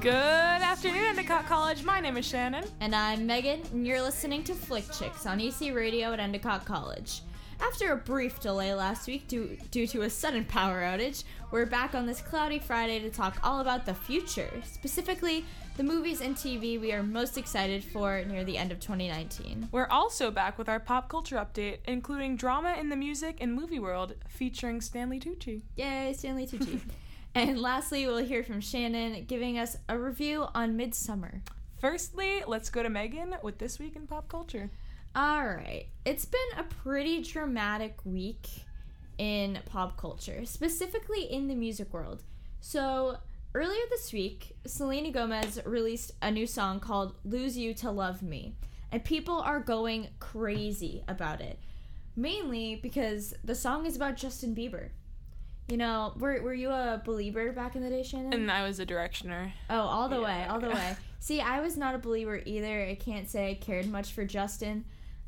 Good afternoon, Endicott College. My name is Shannon. And I'm Megan, and you're listening to Flick Chicks on EC Radio at Endicott College. After a brief delay last week due, due to a sudden power outage, we're back on this cloudy Friday to talk all about the future, specifically the movies and TV we are most excited for near the end of 2019. We're also back with our pop culture update, including drama in the music and movie world featuring Stanley Tucci. Yay, Stanley Tucci. and lastly, we'll hear from Shannon giving us a review on Midsummer. Firstly, let's go to Megan with This Week in Pop Culture. All right. It's been a pretty dramatic week in pop culture, specifically in the music world. So, earlier this week, Selena Gomez released a new song called Lose You to Love Me, and people are going crazy about it. Mainly because the song is about Justin Bieber. You know, were, were you a believer back in the day, Shannon? And I was a directioner. Oh, all the Yeah, way, all the yeah. way. See, I was not a believer either. I can't say I cared much for Justin.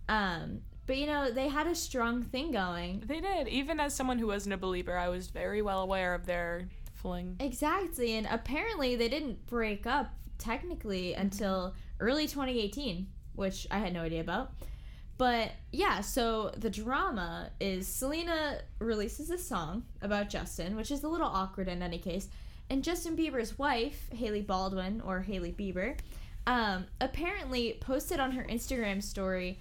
Um, but you know, they had a strong thing going. They did. Even as someone who wasn't a believer, I was very well aware of their fling. Exactly, and apparently they didn't break up technically until early 2018, which I had no idea about. But yeah, so the drama is Selena releases a song about Justin, which is a little awkward in any case. And Justin Bieber's wife, Hailey Baldwin, or Hailey Bieber, um, apparently posted on her Instagram story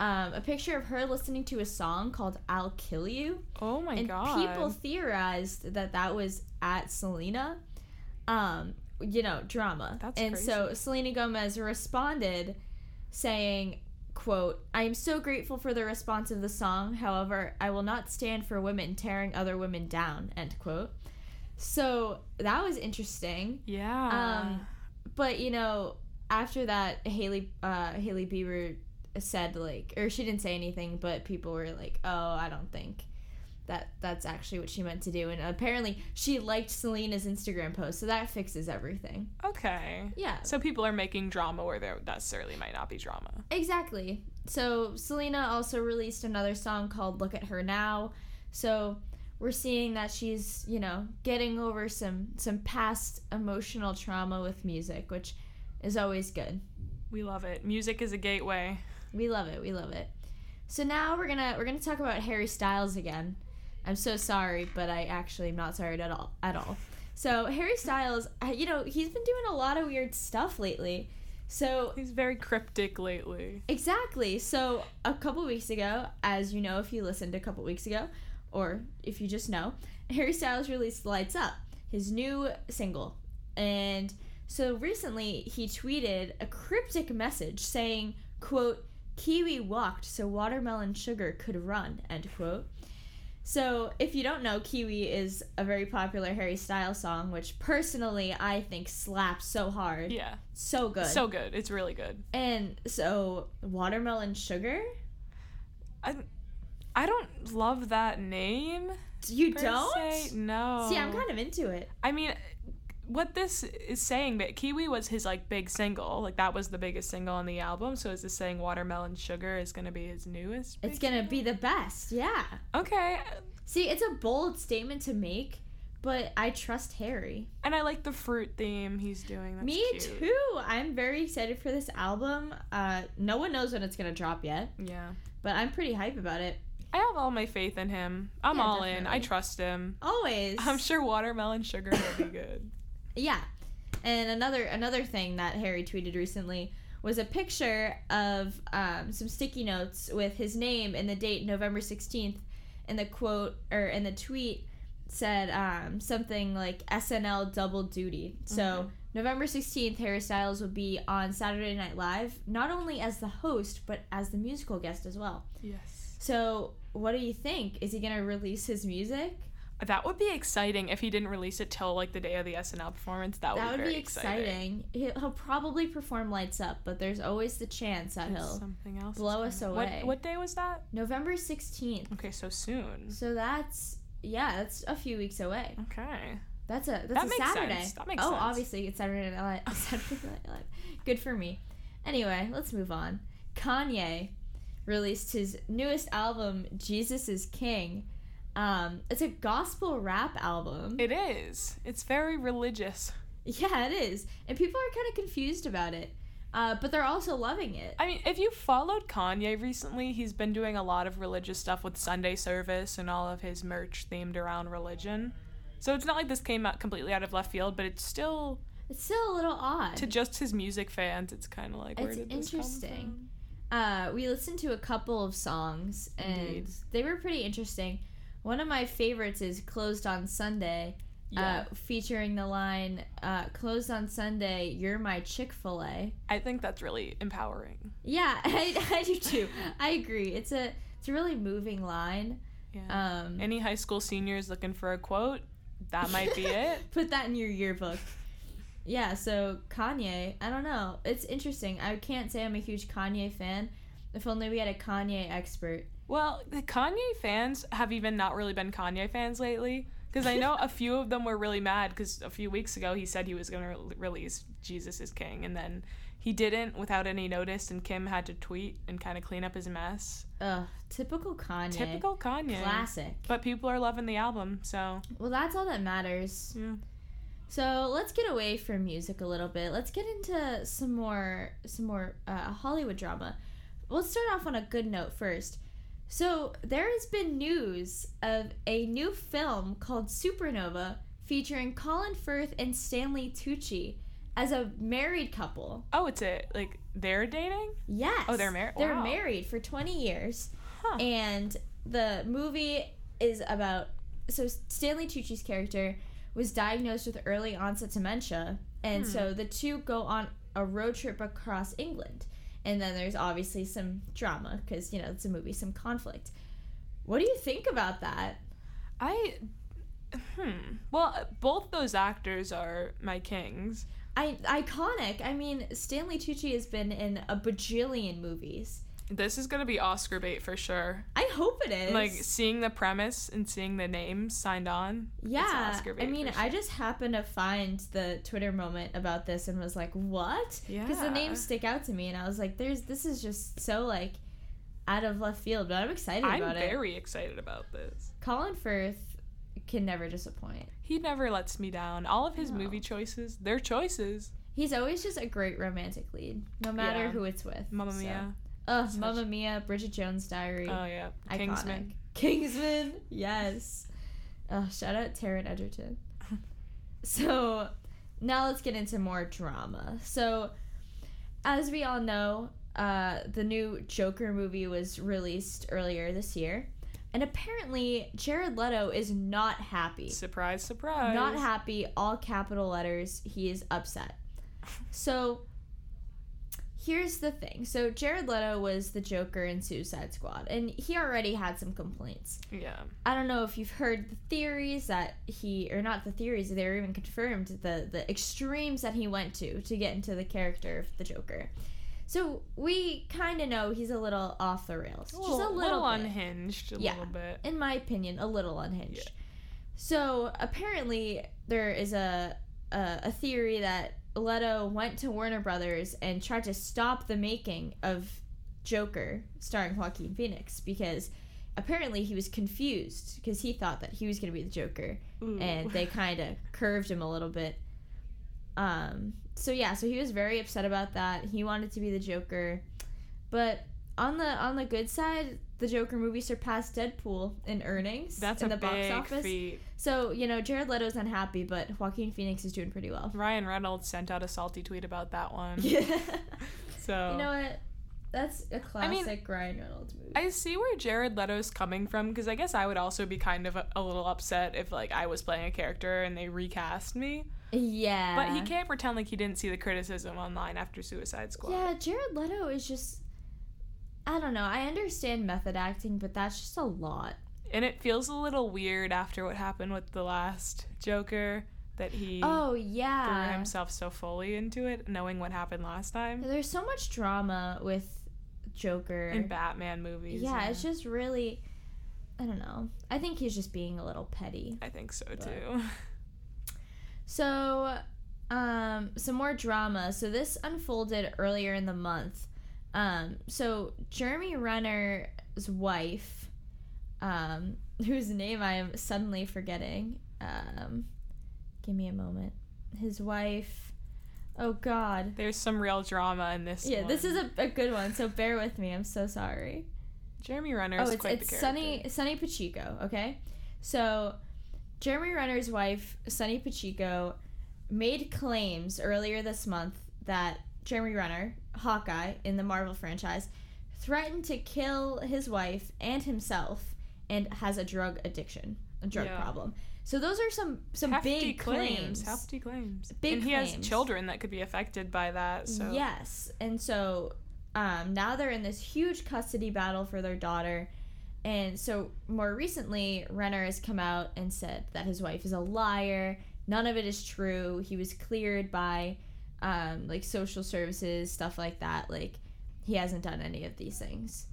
um, a picture of her listening to a song called I'll Kill You Oh my and god. people theorized that that was at Selena. Um, you know, drama. That's and so. Selena Gomez responded saying, quote, I am so grateful for the response of the song. However, I will not stand for women tearing other women down, end quote. So that was interesting. yeah. Um, but you know, after that, Hailey uh, Hailey Bieber said like, or she didn't say anything, but people were like, "Oh, I don't think that that's actually what she meant to do." And apparently, she liked Selena's Instagram post, so that fixes everything. okay. Yeah, So people are making drama where there necessarily might not be drama. exactly. So Selena also released another song called "Look at Her Now." So we're seeing that she's you know getting over some some past emotional trauma with music, which is always good. We love it. Music is a gateway. We love it. We love it. So now we're gonna we're gonna talk about Harry Styles again. I'm so sorry, but I actually am not sorry at all at all. So Harry Styles, you know, he's been doing a lot of weird stuff lately. So He's very cryptic lately. exactly. So a couple weeks ago, as you know, if you listened a couple weeks ago, or if you just know, Harry Styles released "Lights Up," his new single, and so recently he tweeted a cryptic message saying, "quote Kiwi walked so watermelon sugar could run." End quote. So, if you don't know, Kiwi is a very popular Harry Styles song, which personally I think slaps so hard. Yeah. So good. So good. It's really good. and so, watermelon sugar? I, I don't love that name. You don't? se. No. See, I'm kind of into it. I mean, what this is saying that Kiwi was his like big single, like that was the biggest single on the album. So is this saying Watermelon Sugar is gonna be his newest? It's gonna be the best, yeah. Okay, See, it's a bold statement to make, but I trust Harry. and I like the fruit theme he's doing. That's Me cute. too. I'm very excited for this album. Uh, no one knows when it's gonna drop yet, Yeah, but I'm pretty hype about it. I have all my faith in him. I'm Yeah, all in. I trust him. Always. I'm sure Watermelon Sugar will be good. Yeah. And another another thing that Harry tweeted recently was a picture of um, some sticky notes with his name and the date November 16th and the quote or in the tweet said um, something like SNL double duty. So Mhm. November 16th Harry Styles will be on Saturday Night Live not only as the host but as the musical guest as well. Yes, So what do you think? Is he going to release his music? That would be exciting if he didn't release it till like the day of the SNL performance. That, That would, would be, be exciting. He'll, he'll probably perform Lights Up, but there's always the chance that There's he'll something else. blow us away. What, what day was that? November 16th. Okay, so soon. So that's yeah, that's a few weeks away. Okay. That's a that's That a makes Saturday. sense. That makes oh, sense. obviously it's Saturday Night Live. Saturday Night Live. Good for me. Anyway, let's move on. Kanye released his newest album, Jesus is King. Um, it's a gospel rap album. It is. It's very religious. Yeah, it is. And people are kind of confused about it. Uh, but they're also loving it. I mean, if you followed Kanye recently, he's been doing a lot of religious stuff with Sunday service and all of his merch themed around religion. So it's not like this came out completely out of left field, but it's still It's still a little odd. to just his music fans. It's kind of like where It's interesting. uh, we listened to a couple of songs and Indeed. they were pretty interesting. One of my favorites is "Closed on Sunday," Yeah, uh, featuring the line uh, "Closed on Sunday, you're my Chick Fil A." I think that's really empowering. Yeah, I, I do too. I agree. It's a it's a really moving line. Yeah. Um, Any high school seniors looking for a quote? That might be it. Put that in your yearbook. Yeah, so Kanye, I don't know. It's interesting. I can't say I'm a huge Kanye fan. If only we had a Kanye expert. Well, the Kanye fans have even not really been Kanye fans lately. Because I know a few of them were really mad because a few weeks ago he said he was going to re- release Jesus is King, and then he didn't without any notice, and Kim had to tweet and kind of clean up his mess. Ugh, typical Kanye. Typical Kanye. Classic. But people are loving the album, so Well, that's all that matters. yeah. So let's get away from music a little bit. Let's get into some more some more uh, Hollywood drama. Let's start off on a good note first. So there has been news of a new film called Supernova featuring Colin Firth and Stanley Tucci as a married couple. Oh, it's a like they're dating. Yes. Oh, they're married. They're wow. married for 20 years. Huh. And the movie is about so Stanley Tucci's character was diagnosed with early onset dementia, and Hmm. so the two go on a road trip across England. And then there's obviously some drama because you know it's a movie, some conflict. What do you think about that? I. Hmm. Well, both those actors are my kings. I iconic. I mean, Stanley Tucci has been in a bajillion movies. This is gonna be Oscar bait for sure. I hope it is. Like seeing the premise and seeing the names signed on. Yeah, I mean, for I just happened to find the Twitter moment about this and was like, "What?" Yeah, Because the names stick out to me, and I was like, "There's this is just so like out of left field," but I'm excited I'm about it. very excited about this. Colin Firth can never disappoint. He never lets me down. All of his No. movie choices, they're choices. He's always just a great romantic lead, no matter Yeah. who it's with. Mamma so. Mia. Ugh, Such- Mamma Mia, Bridget Jones' Diary. Oh yeah. Iconic. Kingsman. Kingsman, yes. Oh, shout out Taron Egerton. so, now let's get into more drama. So, as we all know, uh, the new Joker movie was released earlier this year, and apparently Jared Leto is not happy. Surprise, surprise. Not happy, all capital letters. He is upset. So, here's the thing. So, Jared Leto was the Joker in Suicide Squad, and he already had some complaints. Yeah. I don't know if you've heard the theories that he, or not the theories, they were even confirmed, the, the extremes that he went to to get into the character of the Joker. So, we kind of know he's a little off the rails. A just a little, bit unhinged. A Yeah. little bit. in my opinion, a little unhinged. So apparently, there is a, a a theory that Leto went to Warner Brothers and tried to stop the making of Joker, starring Joaquin Phoenix, because apparently he was confused because he thought that he was going to be the Joker, Ooh. and they kind of curved him a little bit. Um. So yeah, so he was very upset about that. He wanted to be the Joker, but on the on the good side, the Joker movie surpassed Deadpool in earnings That's in a the box big office. feat. So you know, Jared Leto's unhappy, but Joaquin Phoenix is doing pretty well. Ryan Reynolds sent out a salty tweet about that one. Yeah. So You know what? That's a I mean, classic Ryan Reynolds movie. I see where Jared Leto's coming from because I guess I would also be kind of a, a little upset if like I was playing a character and they recast me. yeah. But he can't pretend like he didn't see the criticism online after Suicide Squad. Yeah, Jared Leto is just. I don't know. I understand method acting, but that's just a lot. And it feels a little weird after what happened with the last Joker that he Oh yeah threw himself so fully into it, knowing what happened last time There's so much drama with Joker. in Batman movies. yeah, it's just really. I don't know. I think he's just being a little petty. I think so but- too. So, um, some more drama. So this unfolded earlier in the month. Um, so Jeremy Renner's wife, um, whose name I am suddenly forgetting. Um, give me a moment. his wife. Oh God. There's some real drama in this. Yeah, this is a, a good one. So bear with me. I'm so sorry. Jeremy Renner Oh, it's quite it's Sonni. Sonni Pacheco. Okay, so Jeremy Renner's wife, Sonni Pacheco, made claims earlier this month that Jeremy Renner, Hawkeye in the Marvel franchise, threatened to kill his wife and himself, and has a drug addiction, a drug Yeah. problem. So those are some some hefty big claims. Hefty claims. Big and he has children that could be affected by that. So Yes, and so um, now they're in this huge custody battle for their daughter. And so more recently, Renner has come out and said that his wife is a liar. None of it is true. He was cleared by um, like social services, stuff like that. Like he hasn't done any of these things.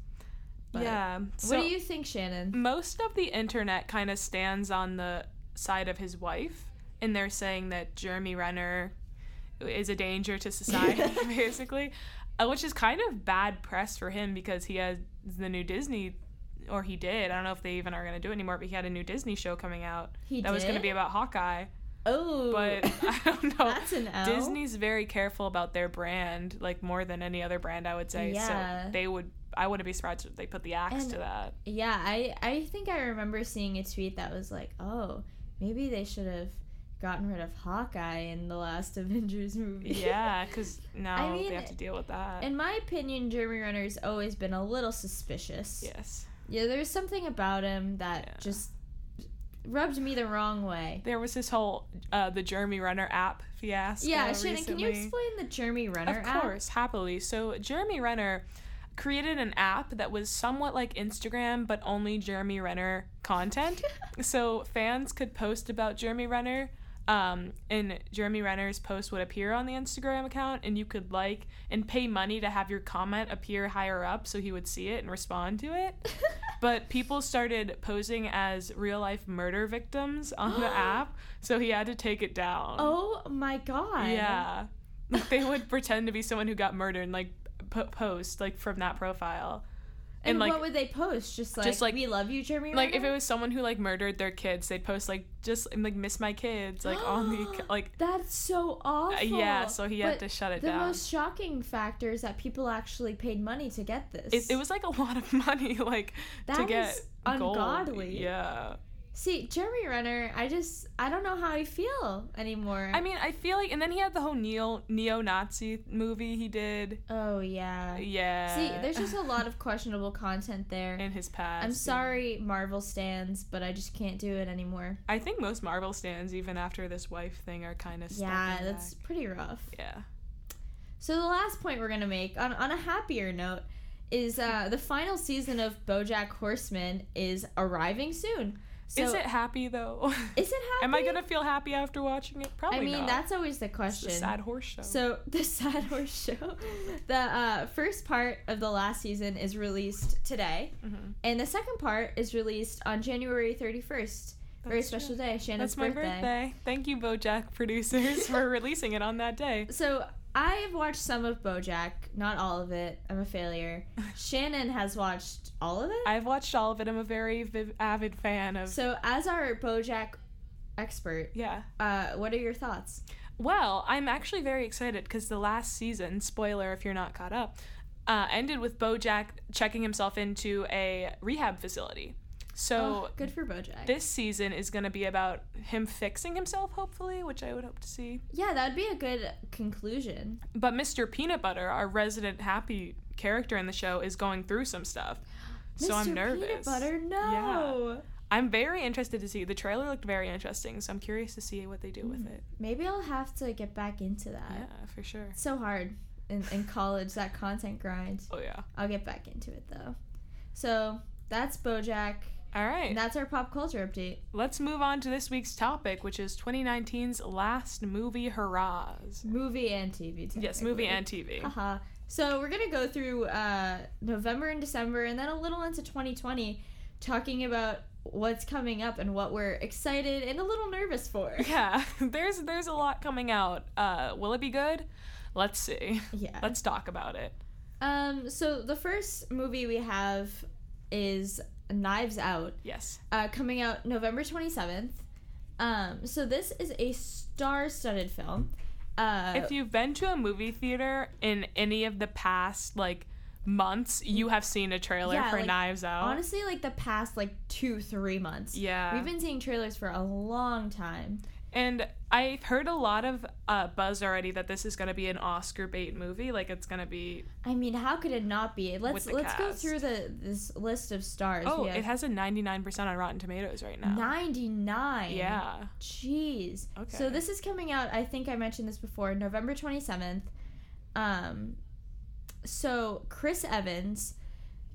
But yeah. what do you think, Shannon? most of the internet kind of stands on the side of his wife, and they're saying that Jeremy Renner is a danger to society, basically, uh, which is kind of bad press for him because he has the new Disney. Or he did. I don't know if they even are going to do it anymore, but he had a new Disney show coming out He that was going to be about Hawkeye. Oh, But I don't know. that's an L. Disney's very careful about their brand, like more than any other brand, I would say. Yeah. So they would, I wouldn't be surprised if they put the axe And- to that. Yeah, I I think I remember seeing a tweet that was like, "Oh, maybe they should have gotten rid of Hawkeye in the last Avengers movie." Yeah, because now mean, they have to deal with that. In my opinion, Jeremy Renner's always been a little suspicious. yes. Yeah, there's something about him that Yeah. just rubbed me the wrong way. There was this whole uh, the Jeremy Renner app fiasco. Yeah, Shannon, can you recently. explain the Jeremy Renner Of app? course, happily. So Jeremy Renner created an app that was somewhat like Instagram, but only Jeremy Renner content. so fans could post about Jeremy Renner. Um, and Jeremy Renner's post would appear on the Instagram account, and you could like and pay money to have your comment appear higher up so he would see it and respond to it. But people started posing as real life murder victims on the app, so he had to take it down. oh my god. Yeah. Like, they would pretend to be someone who got murdered and like po- post like from that profile. And, And, like what would they post? Just like, Just, like- we love you, Jeremy. like if it was someone who like murdered their kids, they'd post like just like miss my kids like on the like That's so awful. uh, yeah, so he had to shut it the down. most shocking factor is that people actually paid money to get this. it, it was like a lot of money like to get is gold. ungodly. Yeah. See, Jeremy Renner, I just I don't know how I feel anymore. I mean, I feel like and then he had the whole neo neo-Nazi movie he did. oh yeah. Yeah. See, there's just a lot of questionable content there. in his past. I'm yeah. sorry, Marvel stands, but I just can't do it anymore. I think most Marvel stands, even after this wife thing, are kind of Yeah, that's pretty rough. yeah. So the last point we're gonna make on on a happier note is uh, the final season of BoJack Horseman is arriving soon. So is it happy though? Is it happy? Am I gonna feel happy after watching it? Probably I mean, not. that's always the It's question. a sad horse show. So the Sad Horse Show, the uh, first part of the last season is released today, Mhm. and the second part is released on January thirty first. Very special true. day, Shannon's That's my birthday. Thank you, BoJack producers, for releasing it on that day. So I've watched some of BoJack, not all of it. I'm a failure. Shannon has watched all of it. I've watched all of it. I'm a very viv- avid fan of. So as our BoJack expert, yeah. uh, what are your thoughts? Well, I'm actually very excited because the last season, spoiler if you're not caught up, uh, ended with BoJack checking himself into a rehab facility. So oh, good for BoJack. this season is going to be about him fixing himself, hopefully, which I would hope to see. yeah, that would be a good conclusion. But Mr. Peanut Butter, our resident happy character in the show, is going through some stuff. So Mr. I'm nervous. Peanut Butter, no. Yeah. I'm very interested to see. The trailer looked very interesting, so I'm curious to see what they do with hmm. it. Maybe I'll have to get back into that. Yeah, for sure. It's so hard in, in college, that content grind. Oh yeah. I'll get back into it though. So that's BoJack, All right. and that's our pop culture update. Let's move on to this week's topic, which is 2019's last movie hurrahs. Movie and TV. Yes, movie and TV. Haha. So we're gonna go through uh, November and December, and then a little into 2020, talking about what's coming up and what we're excited and a little nervous for. Yeah, there's there's a lot coming out. Uh, will it be good? Let's see. Yeah. Let's talk about it. Um. So the first movie we have is Knives Out, Yes. uh, coming out November 27th. Um, so this is a star-studded film. Uh, if you've been to a movie theater in any of the past like months, you have seen a trailer Yeah, for like, Knives Out. honestly, like the past like two, three months. yeah. We've been seeing trailers for a long time. And I've heard a lot of uh, buzz already that this is going to be an Oscar bait movie. Like it's going to be. I mean, how could it not be? Let's let's go through the this list of stars. Oh, it has a 99% on Rotten Tomatoes right now. 99. Yeah. Jeez. Okay. So this is coming out, I think I mentioned this before, November 27th. Um so Chris Evans,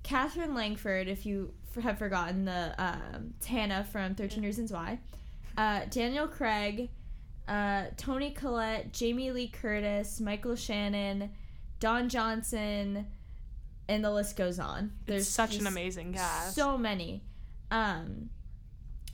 Katherine Langford, if you f- have forgotten the um, Tana from 13 Reasons Why, uh, Daniel Craig, uh, Toni Collette, Jamie Lee Curtis, Michael Shannon, Don Johnson, and the list goes on. It's such an amazing cast. so many. Um,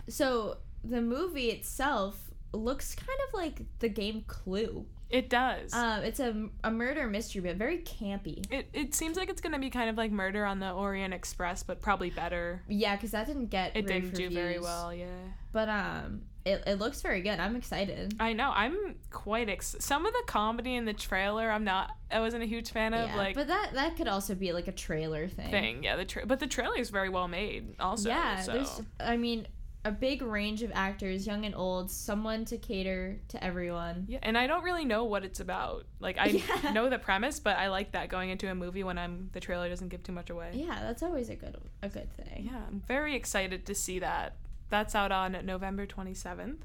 so the movie itself looks kind of like the game Clue. it does. Um, it's a, a murder mystery, but very campy. it, it seems like it's going to be kind of like Murder on the Orient Express, but probably better. Yeah, because that didn't get It didn't do very well, yeah. But um, it, it looks very good. I'm excited. I know. I'm quite ex- some of the comedy in the trailer. I'm not. I wasn't a huge fan of yeah, like but that that could also be like a trailer thing. thing. Yeah, the tra- but the trailer is very well made. Also, yeah, so. there's. I mean, a big range of actors, young and old, someone to cater to everyone. Yeah, and I don't really know what it's about. Like I Yeah. know the premise, but I like that going into a movie when I'm the trailer doesn't give too much away. Yeah, that's always a good a good thing. Yeah, I'm very excited to see that. That's out on November 27th.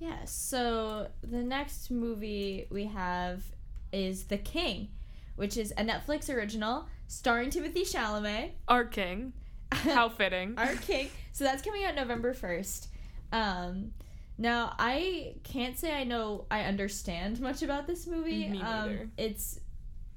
Yes. So the next movie we have is The King, which is a Netflix original starring Timothée Chalamet. Our King. How fitting. Our King. So that's coming out November first. Um, now I can't say I know I understand much about this movie. Me um, neither. it's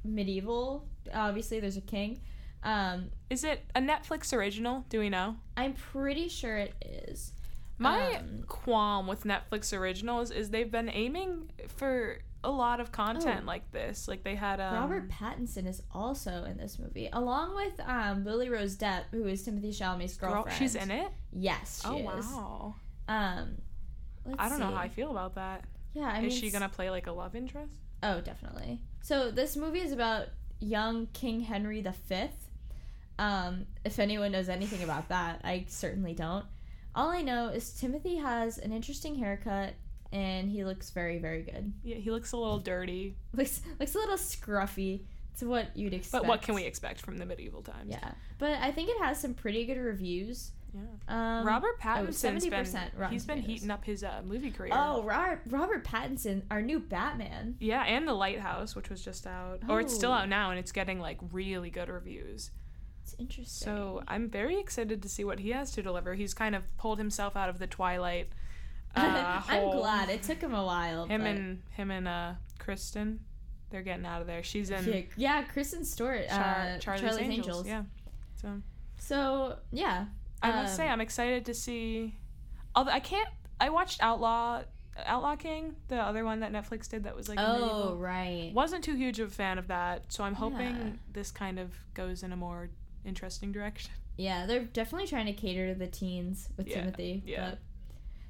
medieval. Obviously, there's a king. Um, Is it a Netflix original? Do we know? I'm pretty sure it is. My Um, qualm with Netflix originals is they've been aiming for a lot of content Oh. like this. Like they had um, Robert Pattinson is also in this movie, along with um, Lily Rose Depp, who is Timothée Chalamet's girl. girlfriend. She's in it. Yes, she oh is. wow! Um, let's I don't know how I feel about that. Yeah, I mean, is she gonna play like a love interest? Oh, definitely. So this movie is about young King Henry V. Um, if anyone knows anything about that, I certainly don't. All I know is Timothée has an interesting haircut, and he looks very, very good. Yeah, he looks a little dirty. looks looks a little scruffy. It's what you'd expect. But what can we expect from the medieval times? Yeah, but I think it has some pretty good reviews. Yeah. Um, Robert oh, 70% been he's been Tomatoes. heating up his uh, movie career. Oh, Robert, Robert Pattinson, our new Batman. Yeah, and The Lighthouse, which was just out, or it's still Oh. out now, and it's getting like really good reviews. It's interesting. So I'm very excited to see what he has to deliver. He's kind of pulled himself out of the Twilight. Uh, I'm glad it took him a while. Him but- and him and uh Kristen, they're getting out of there. She's in yeah, yeah, Kristen Stewart, Char- uh, Charlie's, Charlie's, Angels. Angels. Yeah. So So yeah, I must say Um, I'm excited to see. Although I can't, I watched Outlaw, Outlaw King, the other one that Netflix did that was like. oh medieval. right. Wasn't too huge of a fan of that, so I'm hoping Yeah. this kind of goes in a more interesting direction. Yeah, they're definitely trying to cater to the teens with Yeah, Timothée. yeah. But...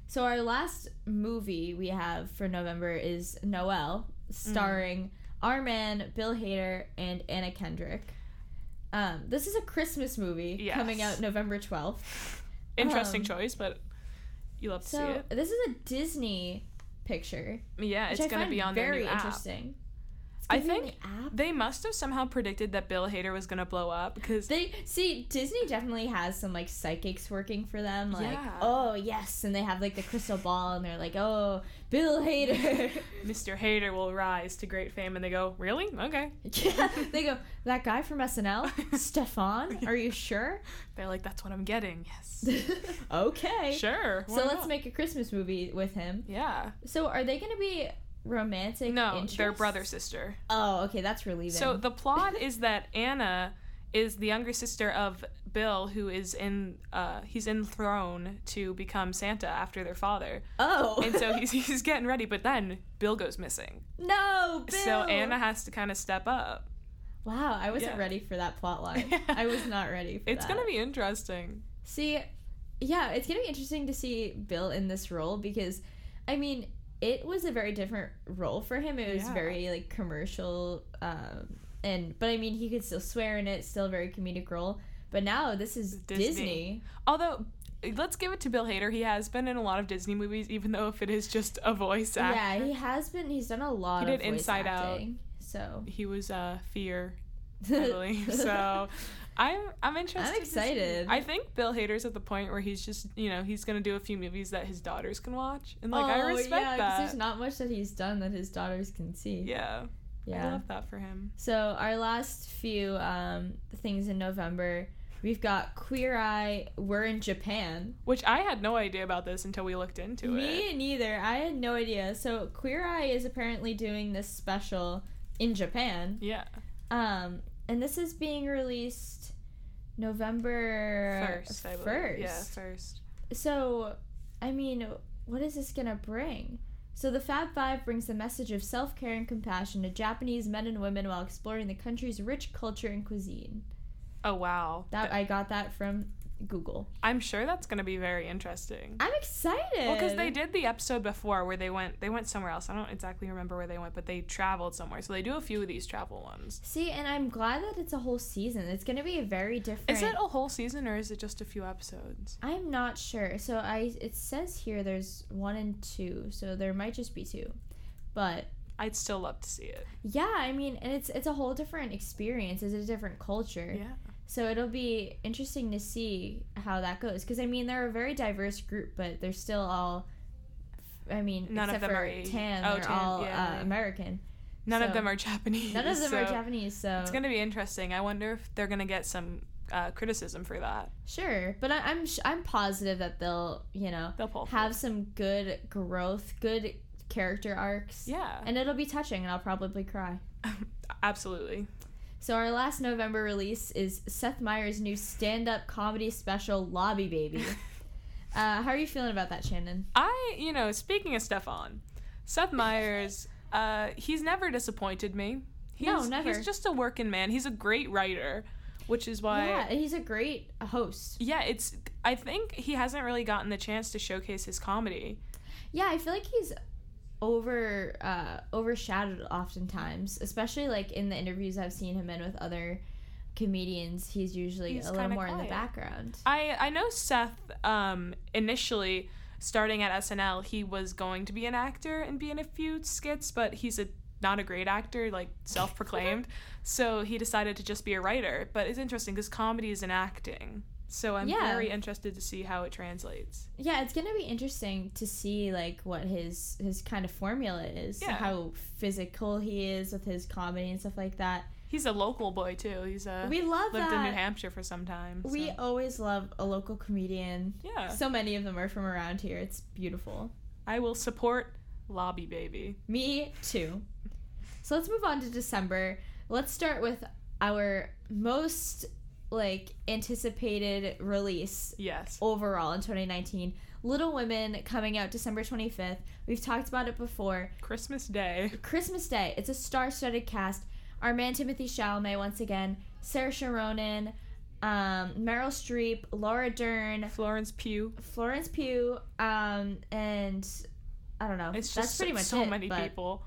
So our last movie we have for November is Noelle, starring our man Bill Hader and Anna Kendrick. Um, this is a Christmas movie Yes. coming out November twelfth. Interesting Um, choice, but you love to see it. this is a Disney picture, Yeah, it's gonna be on very their new app. interesting. I gonna be on think. They must have somehow predicted that Bill Hader was gonna blow up because They see Disney definitely has some like psychics working for them. Like, Yeah. oh yes, and they have like the crystal ball, and they're like, oh, Bill Hader. Mr. Hader will rise to great fame, and they go, "Really? Okay." yeah, they go that guy from SNL, Stefon. Are you sure? They're like, "That's what I'm getting." Yes. okay. Sure. So let's not? make a Christmas movie with him. Yeah. So are they gonna be romantic? No, interests? they're brother sister. Oh, okay, that's relieving. So the plot is that Anna is the younger sister of Bill, who is in uh he's enthroned to become Santa after their father, oh, and so he's he's getting ready. But then Bill goes missing, no, Bill. so Anna has to kind of step up. Wow, I wasn't Yeah. ready for that plot line. I was not ready for that. It's that. gonna be interesting. See, yeah, it's gonna be interesting to see Bill in this role because, I mean, it was a very different role for him. It was Yeah. very like commercial, um, and but I mean, he could still swear in it. Still a very comedic role. But now this is Disney. Disney. Although, let's give it to Bill Hader. He has been in a lot of Disney movies, even though if it is just a voice act. Yeah, he has been. He's done a lot. He of did Inside Out. So He was uh, Fear, I believe. so I'm I'm interested. see. excited. I think Bill Hader's at the point where he's just you know he's gonna do a few movies that his daughters can watch, and like I Oh, respect yeah, that. There's not much that he's done that his daughters can see. yeah, yeah, I love that for him. So our last few um, things in November, we've got Queer Eye. We're in Japan. Which I had no idea about this until we looked into it. Me neither. I had no idea. So Queer Eye is apparently doing this special in Japan. Yeah, Um, and this is being released November first. I believe. First. Yeah, first. So, I mean, what is this gonna bring? So the Fab Five brings the message of self-care and compassion to Japanese men and women while exploring the country's rich culture and cuisine. Oh wow. That I got that from Google. I'm sure that's gonna be very interesting. I'm excited. Well, because they did the episode before where they went they went somewhere else. I don't exactly remember where they went, but they traveled somewhere. So they do a few of these travel ones. See, and I'm glad that it's a whole season. It's gonna be a very different. Is it a whole season or is it just a few episodes? I'm not sure. So I it says here there's one and two, so there might just be two. But I'd still love to see it. yeah, I mean, and it's it's a whole different experience. It's a different culture. Yeah. So it'll be interesting to see how that goes. Because I mean, they're a very diverse group, but they're still all. I mean, None of except them for are. Tan, Oh, they're Tan, all yeah. uh, American. None of them are Japanese. None of them are Japanese, so It's gonna be interesting. I wonder if they're gonna get some uh, criticism for that. sure. But I, I'm sh- I'm positive that they'll you know They'll pull. have some good growth, good character arcs, Yeah. and it'll be touching, and I'll probably cry. Absolutely. So our last November release is Seth Meyers' new stand-up comedy special, Lobby Baby. uh, how are you feeling about that, Shannon? I, you know, speaking of Stefon, Seth Meyers, uh, he's never disappointed me. He's, No, never. He's just a working man. He's a great writer, which is why. yeah, he's a great host. Yeah, it's. I think he hasn't really gotten the chance to showcase his comedy. Yeah, I feel like he's over uh, overshadowed oftentimes, especially like in the interviews I've seen him in with other comedians. He's usually He's a little more in the background. I I know Seth. Um, initially starting at SNL, he was going to be an actor and be in a few skits, but he's a not a great actor, like self-proclaimed. so he decided to just be a writer. But it's interesting because comedy is an acting. So I'm Yeah. very interested to see how it translates. Yeah, it's gonna be interesting to see like what his his kind of formula is, Yeah. how physical he is with his comedy and stuff like that. He's a local boy too. He's a we love lived that. in New Hampshire for some time. We always love a local comedian. yeah, So many of them are from around here. It's beautiful. I will support Lobby Baby. Me too. So let's move on to December. Let's start with our most like anticipated release Yes. overall in 2019. Little Women coming out December 25th. We've talked about it before. Christmas Day. Christmas Day. It's a star-studded cast. Our man Timothée Chalamet once again, Saoirse Ronan, um, Meryl Streep, Laura Dern, Florence Pugh. Florence Pugh, um, and I don't know. It's That's just pretty so, much so it, many people.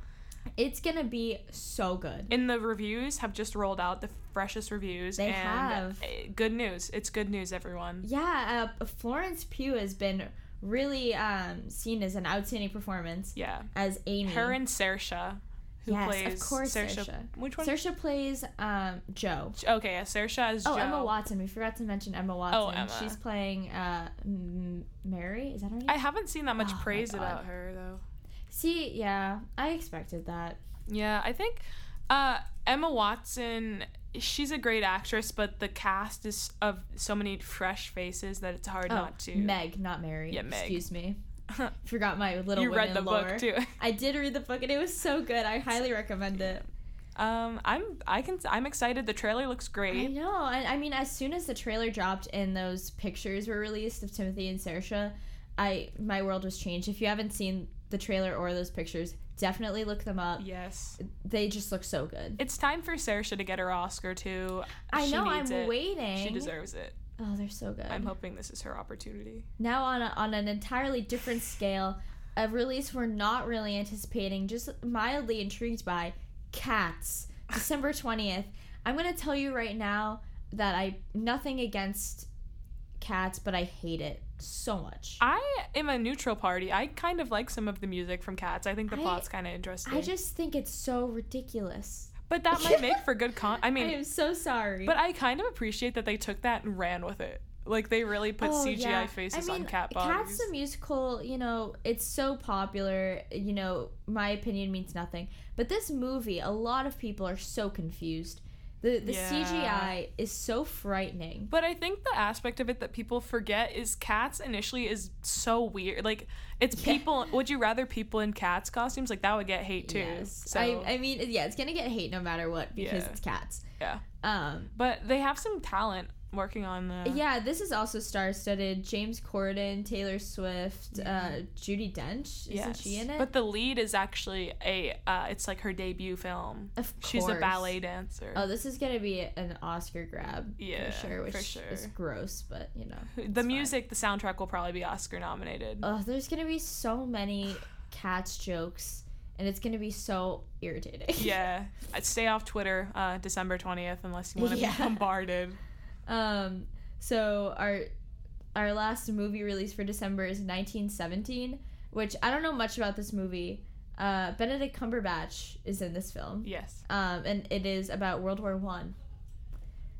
It's gonna be so good. And the reviews have just rolled out the freshest reviews. They and have. uh, Good news. It's good news, everyone. Yeah, uh, Florence Pugh has been really um, seen as an outstanding performance Yeah. as Amy. Her and Saoirse, who plays. Yes, of course, Saoirse. Saoirse. Which one? Saoirse plays um, Jo. Okay, yeah, Saoirse is Oh, Jo. Emma Watson. We forgot to mention Emma Watson. Oh, Emma. She's playing uh, M- Mary. Is that her name? I haven't seen that much Oh praise about her though. See, yeah, I expected that. Yeah, I think uh, Emma Watson. She's a great actress, but the cast is of so many fresh faces that it's hard Oh, not to. Meg, not Mary. Yeah, Meg. Excuse me. Forgot my little. you read the lore. book too. I did read the book and it was so good. I highly recommend it. Um, I'm I can I'm excited. The trailer looks great. I know. I, I mean, as soon as the trailer dropped and those pictures were released of Timothée and Saoirse, I my world was changed. If you haven't seen the trailer or those pictures, definitely look them up. Yes, They just look so good. it's time for Saoirse to get her Oscar too. I She know. I'm it. waiting. She deserves it. Oh, they're so good. I'm hoping this is her opportunity. now on a, on an entirely different scale, a release we're not really anticipating, just mildly intrigued by, Cats, December twentieth. I'm gonna tell you right now that I nothing against Cats, but I hate it so much. I am a neutral party. I kind of like some of the music from Cats. I think the I- plot's kind of interesting. I just think it's so ridiculous. but that might make for good con. I mean, I am so sorry. but I kind of appreciate that they took that and ran with it. Like they really put Oh, CGI yeah. faces I mean, on cat Cats bodies. the musical, you know, it's so popular. You know, my opinion means nothing. But this movie, a lot of people are so confused. The the Yeah. CGI is so frightening. But I think the aspect of it that people forget is cats initially is so weird. Like it's Yeah. people. Would you rather people in cats costumes? Like that would get hate too. Yes. So I, I mean, yeah, it's gonna get hate no matter what because Yeah. it's cats. yeah, Um, but they have some talent working on the. yeah, this is also star-studded. James Corden, Taylor Swift, uh, Judi Dench. Isn't Yes. she in it? But the lead is actually a. Uh, it's like her debut film. of course. She's a ballet dancer. Oh, this is gonna be an Oscar grab Yeah, for sure, which for sure. is gross, but you know. the it's fine. music, the soundtrack will probably be Oscar nominated. Oh, there's gonna be so many cats jokes, and it's gonna be so irritating. yeah, I'd stay off Twitter uh, December twentieth unless you want to Yeah. be bombarded. Um. So our our last movie release for December is 1917, which I don't know much about this movie. Uh, Benedict Cumberbatch is in this film. Yes. Um, and it is about World War One.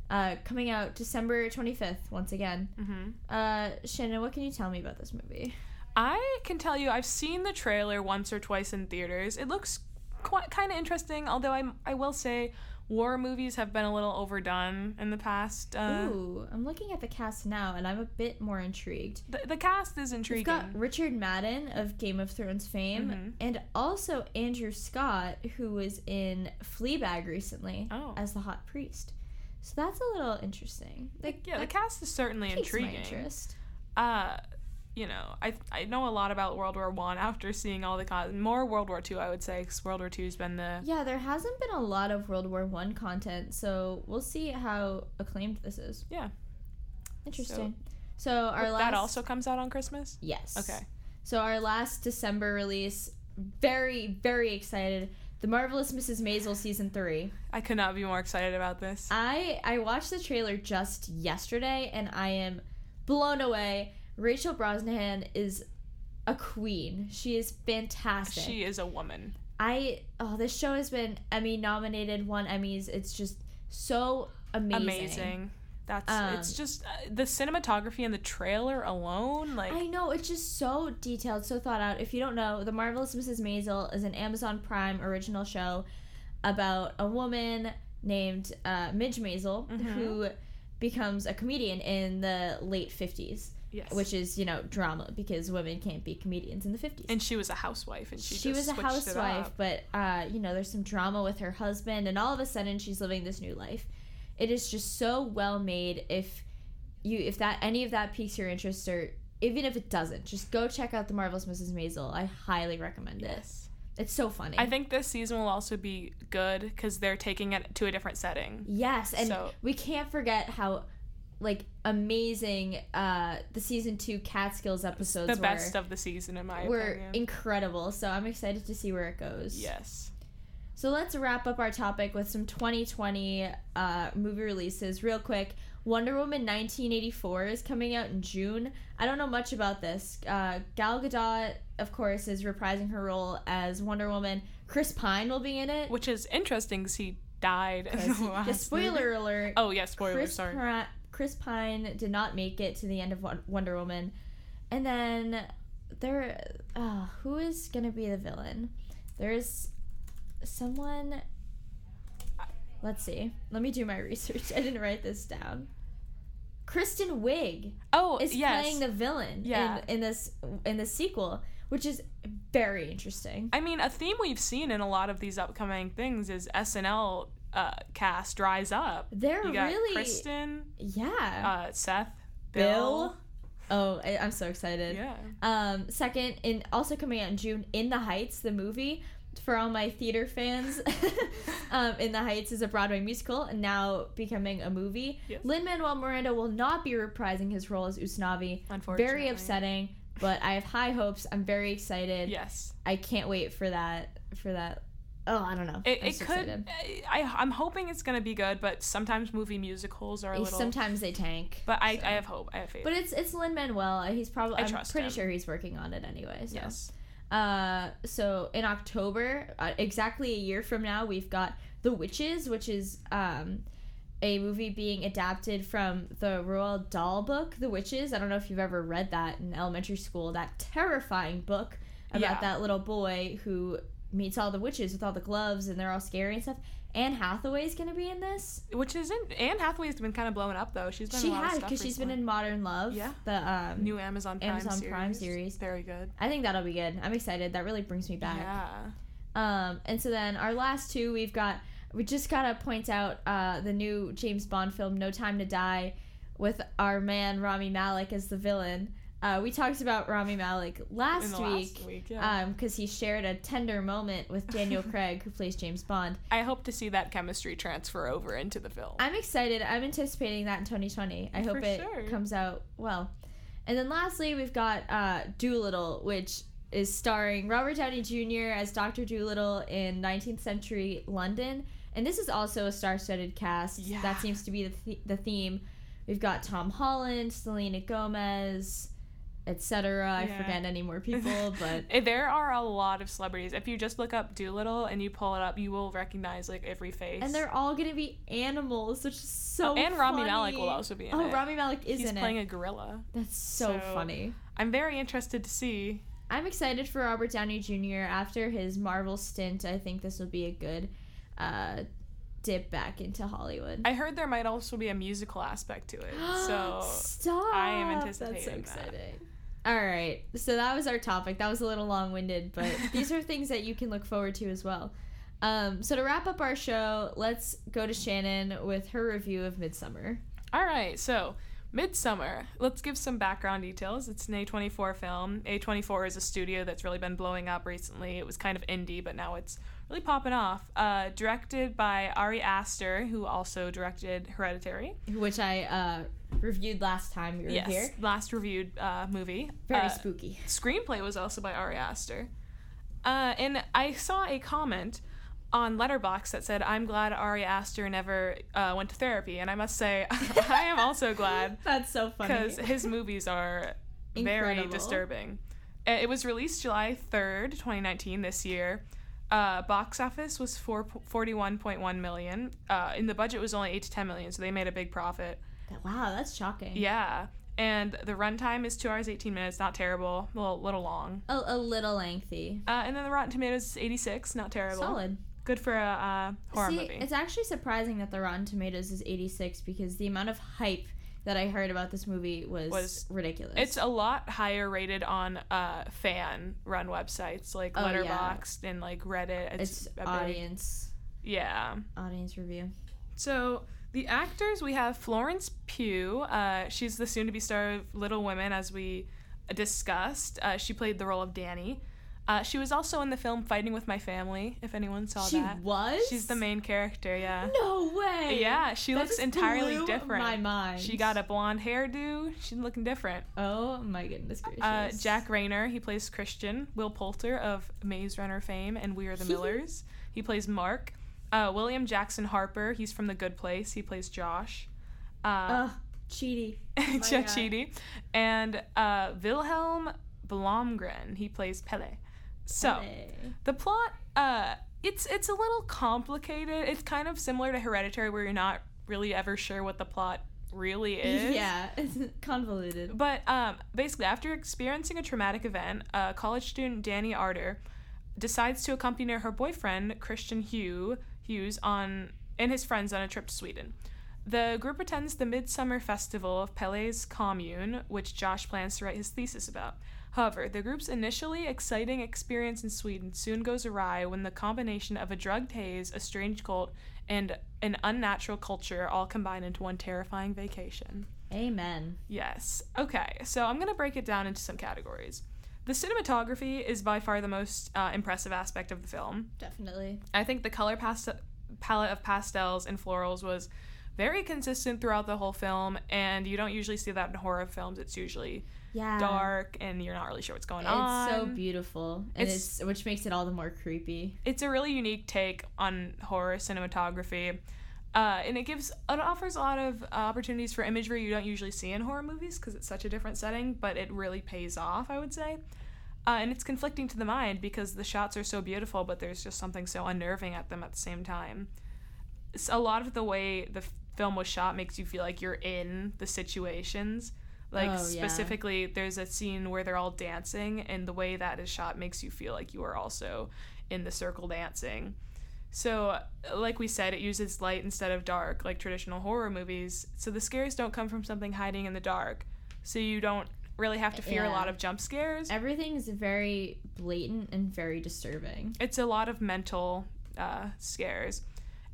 Uh, coming out December 25th once again. hmm Uh, Shannon, what can you tell me about this movie? I can tell you, I've seen the trailer once or twice in theaters. It looks quite kind of interesting. Although I I will say, war movies have been a little overdone in the past. Uh, Ooh, I'm looking at the cast now, and I'm a bit more intrigued. the, the cast is intriguing. We've got Richard Madden of Game of Thrones fame, Mhm. and also Andrew Scott, who was in Fleabag recently Oh. as the hot priest. So that's a little interesting. Like, yeah, the cast is certainly intriguing. interest. Uh, you know, I I know a lot about World War One after seeing all the con- more World War Two. I would say because World War Two's been the Yeah, there hasn't been a lot of World War One content, so we'll see how acclaimed this is. Yeah. Interesting. So, our last that also comes out on Christmas. yes. Okay. So our last December release, very very excited. The Marvelous Mrs. Maisel season three. I could not be more excited about this. I I watched the trailer just yesterday and I am blown away. Rachel Brosnahan is a queen. She is fantastic. She is a woman. I oh this show has been Emmy nominated, won Emmys. It's just so amazing. Amazing. That's Um, it's just uh, the cinematography and the trailer alone. Like I know it's just so detailed, so thought out. If you don't know, The Marvelous Mrs. Maisel is an Amazon Prime original show about a woman named uh, Midge Maisel Mhm. who becomes a comedian in the late 50s, yes, which is, you know, drama because women can't be comedians in the 50s. and she was a housewife, and she she was a housewife, but uh, you know, there's some drama with her husband, and all of a sudden she's living this new life. It is just so well made. If you, if that any of that piques your interest, or even if it doesn't, just go check out the marvelous Mrs. Maisel. I highly recommend it. Yes. It's so funny. I think this season will also be good because they're taking it to a different setting. yes, and So- we can't forget how like amazing uh the season two Catskills episodes the were. best of the season, in my were opinion. incredible. So I'm excited to see where it goes. yes. So let's wrap up our topic with some 2020 uh, movie releases real quick. Wonder Woman 1984 is coming out in June. I don't know much about this. Uh, Gal Gadot, of course, is reprising her role as Wonder Woman. Chris Pine will be in it. Which is interesting because he died in the last yeah, spoiler alert. Oh yeah, spoiler. Chris, sorry. Pri- Chris Pine did not make it to the end of Wonder Woman. And then there, uh, who is gonna be the villain? There's someone. Let's see. Let me do my research. I didn't write this down. Kristen Wiig oh is yes. playing the villain Yeah. in, in this in the sequel, which is very interesting. I mean, a theme we've seen in a lot of these upcoming things is SNL uh, cast dries up. They're You got really Kristen, yeah. uh, Seth, Bill. Bill. Oh, I, I'm so excited. Yeah. Um, second, and also coming out in June, In the Heights, the movie. for all my theater fans, um, In the Heights is a Broadway musical and now becoming a movie. Yes. Lin Manuel Miranda will not be reprising his role as Usnavi. Unfortunately. Very upsetting, but I have high hopes. I'm very excited. Yes. I can't wait for that. For that. Oh, I don't know. It, it could. excited. I I'm hoping it's gonna be good, but sometimes movie musicals are a little. Sometimes they tank. but I, so. I have hope. I have faith. But it's it's Lin Manuel. He's probably. I I'm trust pretty him. sure he's working on it anyway. So. yes. Uh, so in October, uh, exactly a year from now, we've got The Witches, which is um, a movie being adapted from the Roald Dahl book, The Witches. I don't know if you've ever read that in elementary school. That terrifying book about Yeah. that little boy who meets all the witches with all the gloves and they're all scary and stuff. Anne Hathaway's gonna be in this. Which isn't Anne Hathaway's been kind of blowing up though. She's been She in a lot of has because she's been in Modern Love. Yeah. The um, new Amazon Prime Amazon series. Prime series. Very good. I think that'll be good. I'm excited. That really brings me back. Yeah. Um, and so then our last two, we've got we just gotta point out uh, the new James Bond film, No Time to Die, with our man Rami Malek as the villain. Uh, we talked about Rami Malek In last week week, yeah. um, because he shared a tender moment with Daniel Craig, who plays James Bond. I hope to see that chemistry transfer over into the film. I'm excited. I'm anticipating that in 2020. I hope For it sure. comes out well. And then lastly, we've got uh, Dolittle, which is starring Robert Downey Jr. as Dr. Dolittle in 19th century London. And this is also a star-studded cast. Yeah. That seems to be the, th- the theme. We've got Tom Holland, Selena Gomez, etc. I Yeah. forget any more people, but Eh, There are a lot of celebrities. If you just look up Dolittle and you pull it up, you will recognize like every face. and they're all gonna be animals, which is so and Rami funny. Malek will also be in Oh, it. Rami Malek is He's in playing it. a gorilla. That's so, so- funny. I'm very interested to see. I'm excited for Robert Downey Jr. after his Marvel stint. I think this will be a good uh, dip back into Hollywood. I heard there might also be a musical aspect to it. So stop! I am anticipating That's so anticipating that. All right, so that was our topic. That was a little long-winded, but these are things that you can look forward to as well. Um, so to wrap up our show, let's go to Shannon with her review of Midsommar. All right, so Midsommar. Let's give some background details. It's an A24 film. A24 is a studio that's really been blowing up recently. It was kind of indie, but now it's really popping off. Uh, directed by Ari Aster, who also directed Hereditary. which I uh, reviewed last time we were yes, here. last reviewed uh, movie. Very Uh, spooky. screenplay was also by Ari Aster. Uh, and I saw a comment on Letterboxd that said, "I'm glad Ari Aster never uh, went to therapy," and I must say, I am also glad That's so funny. because his movies are very disturbing. Uh, It was released July 3rd, 2019, this year. Uh, box office was four, 41.1 million. Uh, and the budget was only 8 to 10 million, so they made a big profit. Wow, that's shocking. Yeah. And the runtime is 2 hours 18 minutes, not terrible, Well, a little, little long. A, a little lengthy. Uh, and then the Rotten Tomatoes is 86, not terrible. Solid. Good for a uh, horror See, movie. it's actually surprising that the Rotten Tomatoes is 86 because the amount of hype that I heard about this movie was, Was- ridiculous. It's a lot higher rated on uh, fan run websites like Oh, yeah. Letterboxd and like Reddit. it's It's, a big- audience Yeah. audience review. So the actors we have Florence Pugh. Uh, she's the soon-to-be star of Little Women, as we discussed. Uh, she played the role of Dani. Uh, she was also in the film Fighting with My Family. If anyone saw she that, she was. she's the main character. Yeah. No way. Yeah, she That looks entirely different. My mind. She got a blonde hairdo. She's looking different. Oh my goodness gracious. Uh, Jack Reynor, he plays Christian. Will Poulter of Maze Runner fame and We Are the Millers, he plays Mark. Uh, William Jackson Harper, he's from The Good Place. He plays Josh. Uh, cheaty. my Cha And uh, Vilhelm Blomgren, he plays Pelle. So Hey. the plot, uh, it's it's a little complicated. It's kind of similar to Hereditary, where you're not really ever sure what the plot really is. Yeah, it's convoluted. But um, basically, after experiencing a traumatic event, uh, college student Dani Ardor decides to accompany her boyfriend Christian Hugh Hughes on and his friends on a trip to Sweden. The group attends the Midsummer Festival of Pelle's Commune, which Josh plans to write his thesis about. However, the group's initially exciting experience in Sweden soon goes awry when the combination of a drugged haze, a strange cult, and an unnatural culture all combine into one terrifying vacation. Amen. Yes. Okay, so I'm going to break it down into some categories. The cinematography is by far the most uh, impressive aspect of the film. Definitely. I think the color past- palette of pastels and florals was very consistent throughout the whole film, and you don't usually see that in horror films. It's usually Yeah. dark, and you're not really sure what's going It's on. It's so beautiful, and It's- it's, which makes it all the more creepy. it's a really unique take on horror cinematography. Uh, and it gives it offers a lot of uh, opportunities for imagery you don't usually see in horror movies because it's such a different setting, but it really pays off, I would say. Uh, and it's conflicting to the mind because the shots are so beautiful, but there's just something so unnerving at them at the same time. It's a lot of the way the f- film was shot makes you feel like you're in the situations. Like Oh, yeah. specifically, there's a scene where they're all dancing, and the way that is shot makes you feel like you are also in the circle dancing. So, like we said, it uses light instead of dark, like traditional horror movies. So the scares don't come from something hiding in the dark. So you don't really have to fear a lot of jump scares. Everything's very blatant and very disturbing. It's a lot of mental uh, scares.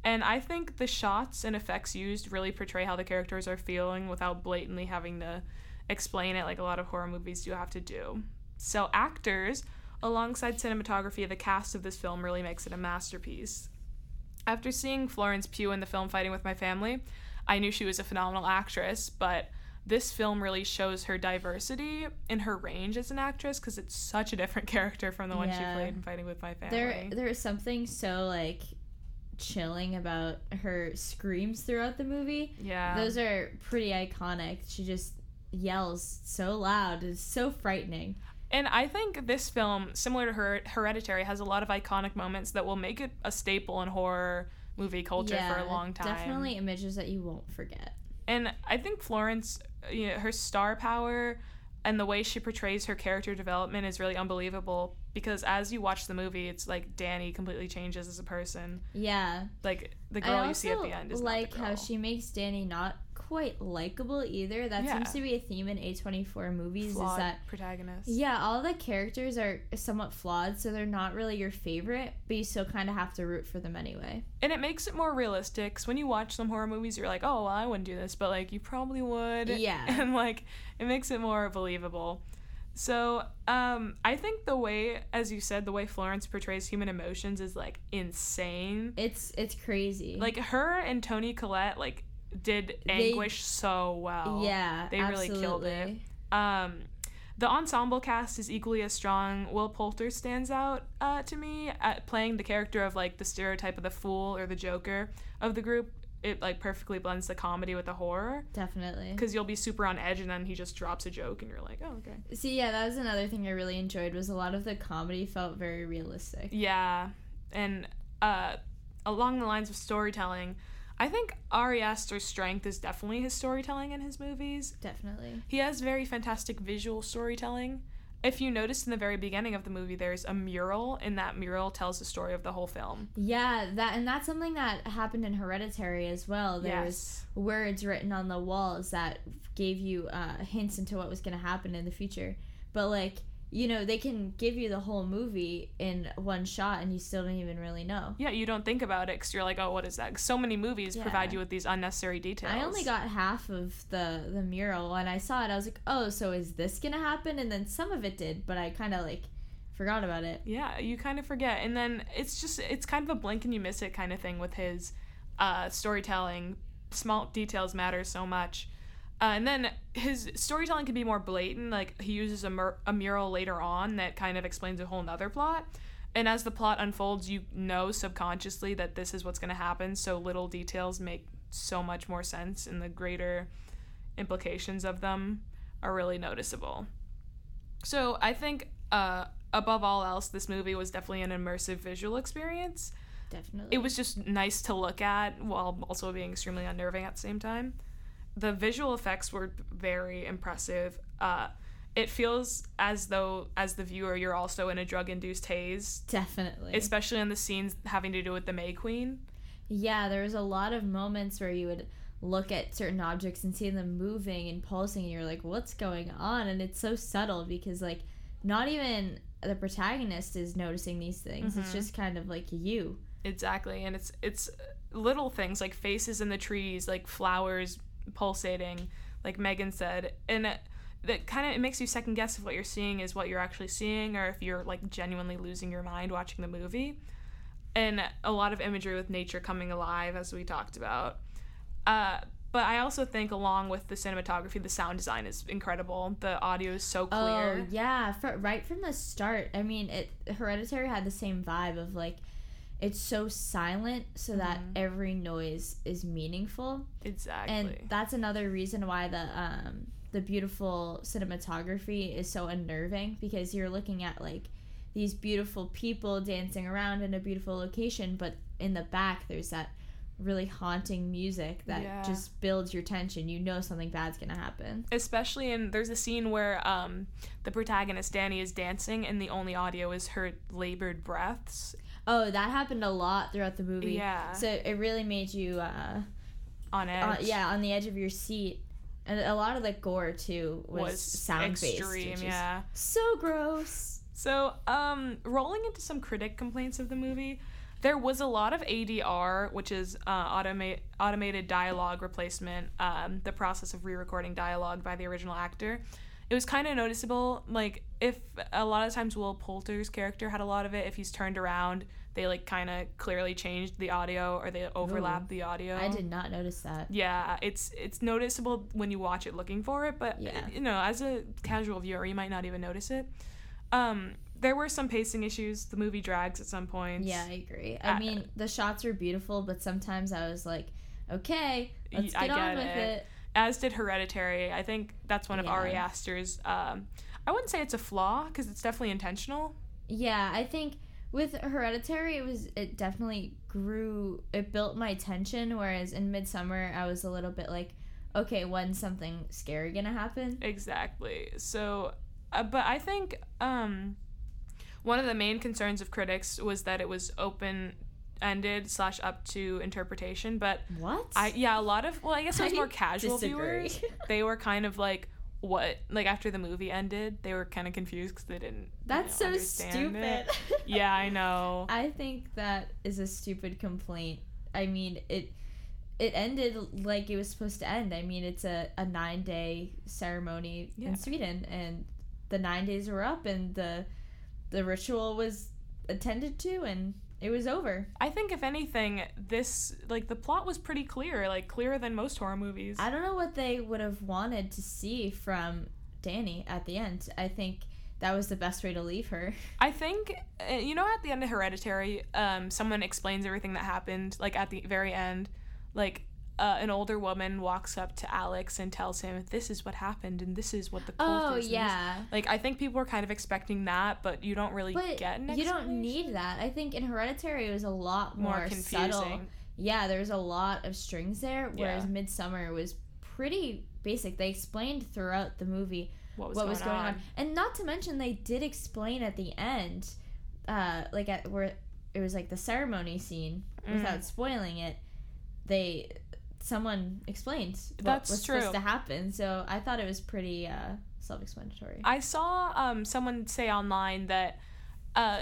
And I think the shots and effects used really portray how the characters are feeling without blatantly having to explain it like a lot of horror movies do have to do. So, actors, alongside cinematography, the cast of this film really makes it a masterpiece. After seeing Florence Pugh in the film Fighting with My Family, I knew she was a phenomenal actress, but this film really shows her diversity in her range as an actress because it's such a different character from the one she played in Fighting with My Family. There, there is something so like chilling about her screams throughout the movie. yeah. Those are pretty iconic. She just yells so loud. It's so frightening. And I think this film, similar to Her- Hereditary, has a lot of iconic moments that will make it a staple in horror movie culture for a long time. Definitely images that you won't forget. And I think Florence, you know, her star power and the way she portrays her character development is really unbelievable because as you watch the movie, it's like Dani completely changes as a person. Yeah. Like the girl you see at the end is like how she makes Dani not quite likable either. That Yeah. seems to be a theme in A24 movies flawed is that protagonist. yeah, all the characters are somewhat flawed, so they're not really your favorite, but you still kind of have to root for them anyway. And it makes it more realistic. 'cause when you watch some horror movies, you're like, oh, well, I wouldn't do this, but like, you probably would. Yeah. And like, it makes it more believable. So, um, I think the way, as you said, the way Florence portrays human emotions is like insane. It's it's crazy. Like her and Toni Collette like did They- anguish so well. yeah, they really killed it. Um, the ensemble cast is equally as strong. Will Poulter stands out uh, to me at playing the character of like the stereotype of the fool or the joker of the group. It like perfectly blends the comedy with the horror Definitely. because you'll be super on edge and then he just drops a joke and you're like, oh okay. See, yeah, that was another thing I really enjoyed was a lot of the comedy felt very realistic. Yeah, and uh, along the lines of storytelling, I think Ari Aster's strength is definitely his storytelling in his movies. Definitely. He has very fantastic visual storytelling. If you notice in the very beginning of the movie, there's a mural, and that mural tells the story of the whole film. Yeah, that and that's something that happened in Hereditary as well. There was Yes. words written on the walls that gave you uh, hints into what was going to happen in the future. But like, you know, they can give you the whole movie in one shot, and you still don't even really know. Yeah, you don't think about it because you're like, oh, what is that? So many movies provide you with these unnecessary details. I only got half of the the mural when I saw it. I was like, oh, so is this gonna happen? And then some of it did, but I kind of like forgot about it. Yeah, you kind of forget. And then it's just, it's kind of a blink and you miss it kind of thing with his uh, storytelling. Small details matter so much. Uh, and then his storytelling can be more blatant. Like he uses a, mur- a mural later on that kind of explains a whole nother plot. And as the plot unfolds, you know subconsciously that this is what's going to happen. So little details make so much more sense, and the greater implications of them are really noticeable. So I think, uh, above all else, this movie was definitely an immersive visual experience. Definitely. It was just nice to look at while also being extremely unnerving at the same time. The visual effects were very impressive. Uh, it feels as though, as the viewer, you're also in a drug induced haze, definitely. especially in the scenes having to do with the May Queen. Yeah, there was a lot of moments where you would look at certain objects and see them moving and pulsing and you're like, what's going on? And it's so subtle because like not even the protagonist is noticing these things. It's Mhm. just kind of like you. Exactly, and it's it's little things like faces in the trees, like flowers pulsating, like Megan said, and uh, that kind of it makes you second guess if what you're seeing is what you're actually seeing or if you're like genuinely losing your mind watching the movie and a lot of imagery with nature coming alive as we talked about uh, but I also think along with the cinematography, the sound design is incredible. The audio is so clear. Oh yeah, for, right from the start. I mean, it Hereditary had the same vibe of like it's so silent so that Mhm. every noise is meaningful. Exactly. And that's another reason why the um the beautiful cinematography is so unnerving because you're looking at like these beautiful people dancing around in a beautiful location, but in the back there's that really haunting music that Yeah. just builds your tension. You know something bad's gonna happen. Especially in there's a scene where um, the protagonist Dani is dancing and the only audio is her labored breaths. Oh, that happened a lot throughout the movie. Yeah. So it really made you, uh, On edge. uh, yeah, on the edge of your seat. And a lot of the gore too was, was sound based, extreme, yeah. so gross. So, um, rolling into some critic complaints of the movie, there was a lot of ADR, which is uh, automate automated dialogue replacement, um, the process of re-recording dialogue by the original actor. It was kind of noticeable, like if a lot of times Will Poulter's character had a lot of it. If he's turned around, they like kind of clearly changed the audio or they overlap Ooh. the audio. I did not notice that. Yeah, it's it's noticeable when you watch it looking for it, but Yeah. you know, as a casual viewer, you might not even notice it. Um, there were some pacing issues. The movie drags at some points. Yeah, I agree. I Uh, mean, the shots were beautiful, but sometimes I was like, okay, let's I get on get with it. As did Hereditary. I think that's one of Yeah. Ari Aster's. Um, I wouldn't say it's a flaw because it's definitely intentional. Yeah, I think with Hereditary, it was it definitely grew. It built my tension, whereas in Midsommar, I was a little bit like, okay, when's something scary gonna happen? Exactly. So, uh, but I think um, one of the main concerns of critics was that it was open ended slash up to interpretation, but What? I yeah, a lot of well, I guess it was I more casual disagree. viewers. They were kind of like what like after the movie ended, they were kind of confused because they didn't. you That's know, so stupid. Yeah, I know. I think that is a stupid complaint. I mean, it it ended like it was supposed to end. I mean, it's a, a nine day ceremony Yeah. in Sweden, and the nine days were up, and the the ritual was attended to, and it was over. I think if anything, this like the plot was pretty clear, like clearer than most horror movies. I don't know what they would have wanted to see from Dani at the end. I think that was the best way to leave her. I think uh, you know at the end of Hereditary, um, someone explains everything that happened. Like at the very end, like uh, an older woman walks up to Alex and tells him, "This is what happened, and this is what the cult Oh is." and this-" yeah. Like I think people were kind of expecting that, but you don't really But get an you don't need that. I think in Hereditary it was a lot more, more confusing. subtle. Yeah, there's a lot of strings there, whereas Yeah. Midsommar was pretty basic. They explained throughout the movie What was what going, was going on. on? and not to mention they did explain at the end, uh, like at where it was like the ceremony scene. Mm. Without spoiling it, they someone explained what That's was true. supposed to happen. So I thought it was pretty uh, self-explanatory. I saw um, someone say online that, uh,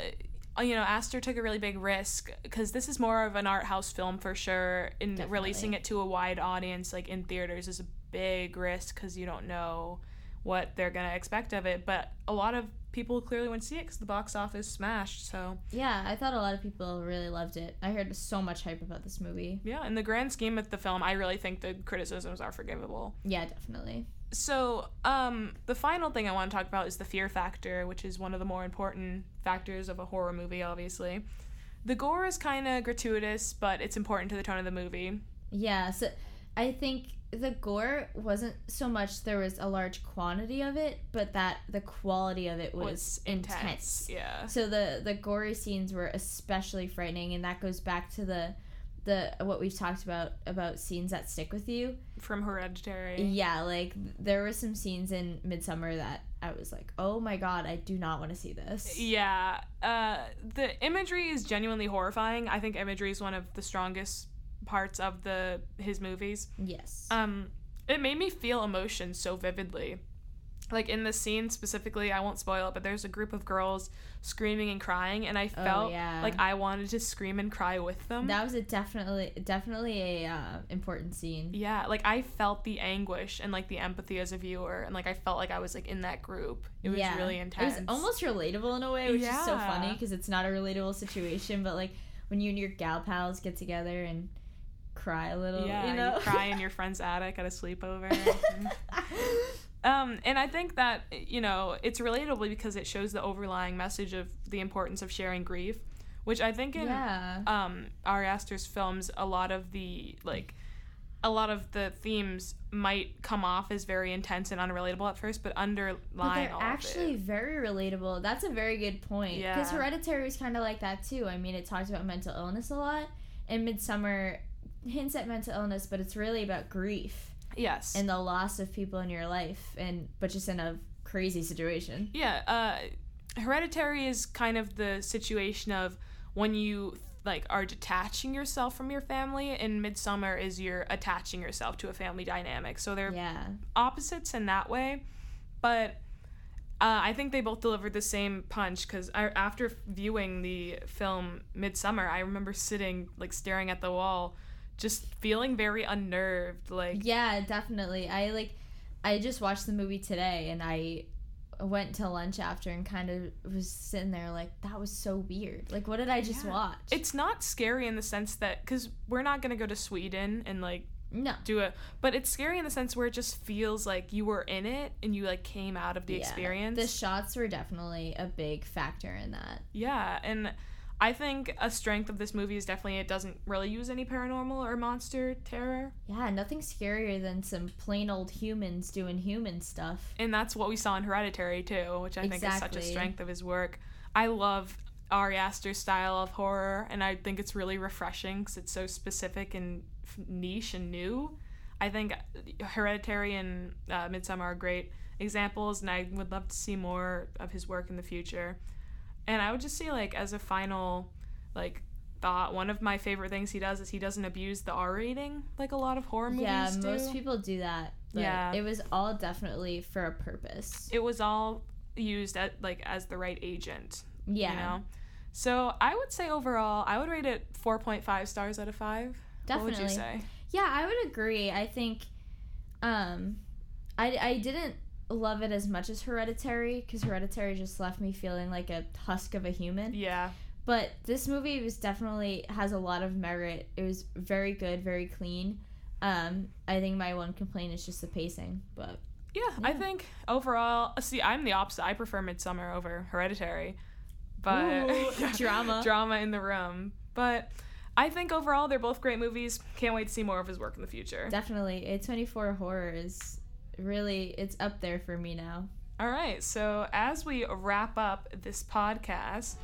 you know, Aster took a really big risk because this is more of an art house film for sure. And Definitely. releasing it to a wide audience, like in theaters, is a big risk because you don't know what they're gonna expect of it. But a lot of people clearly went to see it because the box office smashed. So Yeah, I thought a lot of people really loved it. I heard so much hype about this movie. yeah, in the grand scheme of the film, I really think the criticisms are forgivable. Yeah, definitely. So, um, the final thing I want to talk about is the fear factor, which is one of the more important factors of a horror movie, obviously. The gore is kind of gratuitous, but it's important to the tone of the movie. Yeah, so I think the gore wasn't so much there was a large quantity of it, but that the quality of it was, Was intense. Yeah. So the the gory scenes were especially frightening, and that goes back to the the what we've talked about about scenes that stick with you. From Hereditary. Yeah, like there were some scenes in Midsommar that I was like, oh my god, I do not want to see this. Yeah. Uh, the imagery is genuinely horrifying. I think imagery is one of the strongest parts of the his movies. Yes. Um, it made me feel emotion so vividly. like in the scene specifically, I won't spoil it, but there's a group of girls screaming and crying, and I Oh, felt yeah. like I wanted to scream and cry with them. That was a definitely definitely a uh, important scene. yeah, like I felt the anguish and like the empathy as a viewer, and like I felt like I was like in that group. It was yeah. really intense. It was almost relatable in a way, which is so funny because it's not a relatable situation, but like when you and your gal pals get together and cry a little, yeah, you know, cry in your friend's attic at a sleepover. Um, and I think that you know it's relatable because it shows the overlying message of the importance of sharing grief, which I think in yeah. um, Ari Aster's films, a lot of the like, a lot of the themes might come off as very intense and unrelatable at first, but underlying But they're all actually of it, very relatable. That's a very good point. Because Yeah. Hereditary was kind of like that too. I mean, it talks about mental illness a lot, and Midsommar hints at mental illness, but it's really about grief yes, and the loss of people in your life, and but just in a crazy situation. yeah. Uh, Hereditary is kind of the situation of when you like are detaching yourself from your family, and Midsommar is you're attaching yourself to a family dynamic. So they're Yeah. opposites in that way, but uh, I think they both delivered the same punch because after viewing the film Midsommar, I remember sitting like staring at the wall, just feeling very unnerved. Like Yeah, definitely. I like I just watched the movie today and I went to lunch after and kind of was sitting there like that was so weird. Like what did I just Yeah. watch? it's not scary in the sense that because we're not gonna go to Sweden and like no. do it, but it's scary in the sense where it just feels like you were in it and you like came out of the Yeah. experience. The shots were definitely a big factor in that. Yeah, and I think a strength of this movie is definitely it doesn't really use any paranormal or monster terror. Yeah, nothing scarier than some plain old humans doing human stuff. And that's what we saw in Hereditary too, which I think is such a strength of his work. I love Ari Aster's style of horror, and I think it's really refreshing because it's so specific and niche and new. I think Hereditary and uh, Midsommar are great examples, and I would love to see more of his work in the future. And I would just say, like, as a final, like, thought, one of my favorite things he does is he doesn't abuse the R rating like a lot of horror movies yeah, do. most people do that. Yeah. It was all definitely for a purpose. it was all used at like as the right agent. yeah. You know? So I would say overall, I would rate it four point five stars out of five. Definitely. What would you say? Yeah, I would agree. I think um I I didn't love it as much as Hereditary cuz Hereditary just left me feeling like a husk of a human. Yeah. But this movie was definitely has a lot of merit. It was very good, very clean. Um I think my one complaint is just the pacing, but Yeah, I think overall, see, I'm the opposite. I prefer Midsommar over Hereditary, but Ooh, drama. drama in the room. But I think overall, they're both great movies. Can't wait to see more of his work in the future. definitely A24 horror is really it's up there for me now. All right, so as we wrap up this podcast,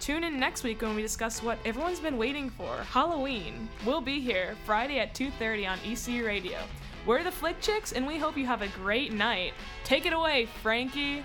tune in next week when we discuss what everyone's been waiting for, Halloween. We'll be here Friday at 2:30 on ECU Radio. We're the Flick Chicks and we hope you have a great night. Take it away, Frankie.